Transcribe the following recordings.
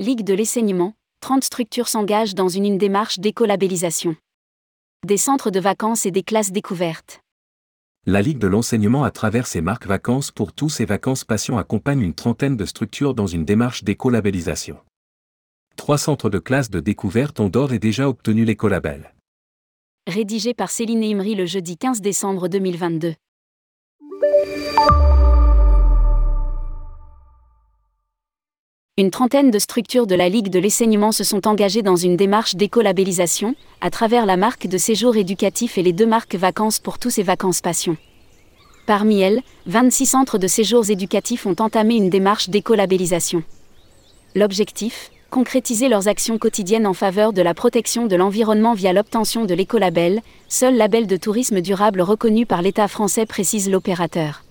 Ligue de l'enseignement, 30 structures s'engagent dans une, une démarche d'écolabellisation. Des centres de vacances et des classes découvertes. La Ligue de l'enseignement à travers ses marques Vacances pour tous et Vacances Passion accompagne une trentaine de structures dans une démarche d'écolabellisation. Trois centres de classes de découverte ont d'ores et déjà obtenu l'écolabel. Rédigé par Céline Imri le jeudi 15 décembre 2022. Une trentaine de structures de la Ligue de l'enseignement se sont engagées dans une démarche d'écolabellisation, à travers la marque de séjour éducatif et les deux marques Vacances pour tous et Vacances Passion. Parmi elles, 26 centres de séjours éducatifs ont entamé une démarche d'écolabellisation. L'objectif concrétiser leurs actions quotidiennes en faveur de la protection de l'environnement via l'obtention de l'écolabel, seul label de tourisme durable reconnu par l'État français précise l'opérateur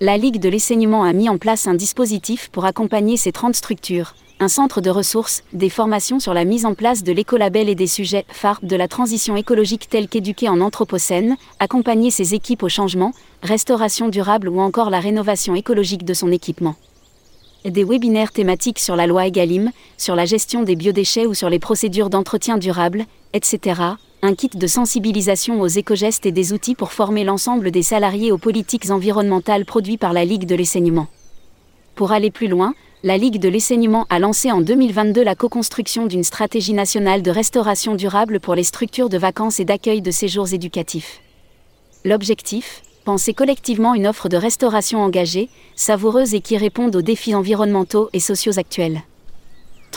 la Ligue de l'enseignement a mis en place un dispositif pour accompagner ces 30 structures, un centre de ressources, des formations sur la mise en place de l'écolabel et des sujets phares de la transition écologique tels qu'éduquer en anthropocène, accompagner ses équipes au changement, restauration durable ou encore la rénovation écologique de son équipement. Des webinaires thématiques sur la loi Egalim, sur la gestion des biodéchets ou sur les procédures d'entretien durable, etc., un kit de sensibilisation aux éco-gestes et des outils pour former l'ensemble des salariés aux politiques environnementales produits par la Ligue de l'enseignement. Pour aller plus loin, la Ligue de l'enseignement a lancé en 2022 la co-construction d'une stratégie nationale de restauration durable pour les structures de vacances et d'accueil de séjours éducatifs. L'objectif Penser collectivement une offre de restauration engagée, savoureuse et qui réponde aux défis environnementaux et sociaux actuels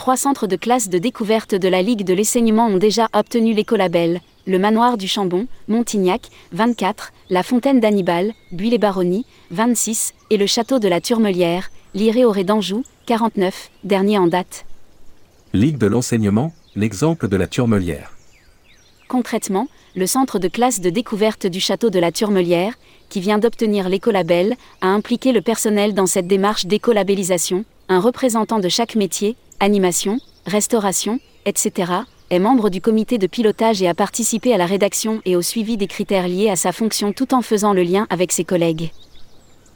trois centres de classe de découverte de la Ligue de l'enseignement ont déjà obtenu l'écolabel, le manoir du Chambon, Montignac, 24, la fontaine d'Annibal, Buis-les-Baronnies, 26, et le château de la Turmelière, liré au d'Anjou, 49, dernier en date. Ligue de l'enseignement, l'exemple de la Turmelière. Concrètement, le centre de classe de découverte du château de la Turmelière, qui vient d'obtenir l'écolabel, a impliqué le personnel dans cette démarche d'écolabellisation, un représentant de chaque métier, animation, restauration, etc., est membre du comité de pilotage et a participé à la rédaction et au suivi des critères liés à sa fonction tout en faisant le lien avec ses collègues.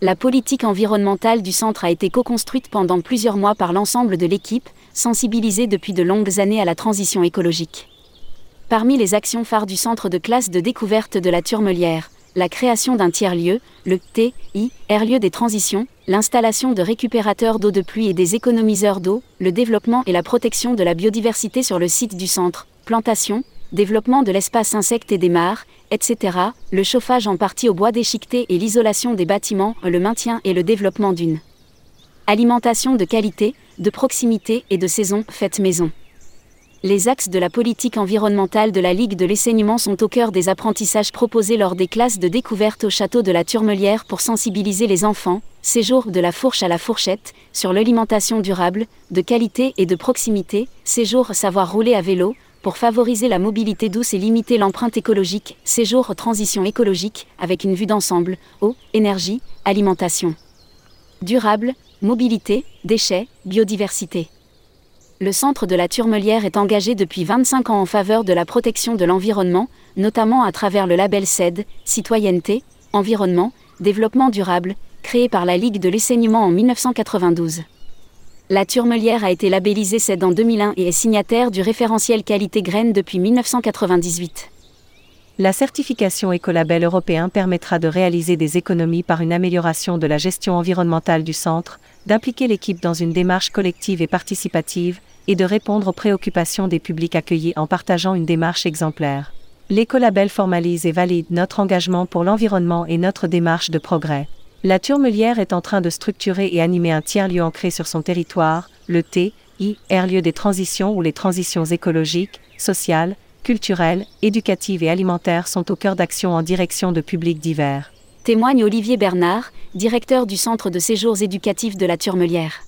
La politique environnementale du centre a été co-construite pendant plusieurs mois par l'ensemble de l'équipe, sensibilisée depuis de longues années à la transition écologique. Parmi les actions phares du centre de classe de découverte de la Turmelière, la création d'un tiers-lieu, le TI, lieu des transitions, l'installation de récupérateurs d'eau de pluie et des économiseurs d'eau, le développement et la protection de la biodiversité sur le site du centre, plantation, développement de l'espace insecte et des mares, etc., le chauffage en partie au bois déchiqueté et l'isolation des bâtiments, le maintien et le développement d'une alimentation de qualité, de proximité et de saison faite maison les axes de la politique environnementale de la Ligue de l'enseignement sont au cœur des apprentissages proposés lors des classes de découverte au château de la Turmelière pour sensibiliser les enfants, séjour de la fourche à la fourchette, sur l'alimentation durable, de qualité et de proximité, séjour savoir rouler à vélo, pour favoriser la mobilité douce et limiter l'empreinte écologique, séjour transition écologique, avec une vue d'ensemble, eau, énergie, alimentation. Durable, mobilité, déchets, biodiversité le centre de la Turmelière est engagé depuis 25 ans en faveur de la protection de l'environnement, notamment à travers le label CED, Citoyenneté, Environnement, Développement durable, créé par la Ligue de l'enseignement en 1992. La Turmelière a été labellisée CED en 2001 et est signataire du référentiel qualité graines depuis 1998. La certification écolabel européen permettra de réaliser des économies par une amélioration de la gestion environnementale du centre, d'impliquer l'équipe dans une démarche collective et participative, et de répondre aux préoccupations des publics accueillis en partageant une démarche exemplaire. L'écolabel formalise et valide notre engagement pour l'environnement et notre démarche de progrès. La Turmelière est en train de structurer et animer un tiers-lieu ancré sur son territoire, le T, I, lieu des transitions où les transitions écologiques, sociales, culturelles, éducatives et alimentaires sont au cœur d'actions en direction de publics divers. Témoigne Olivier Bernard, directeur du Centre de séjours éducatifs de la Turmelière.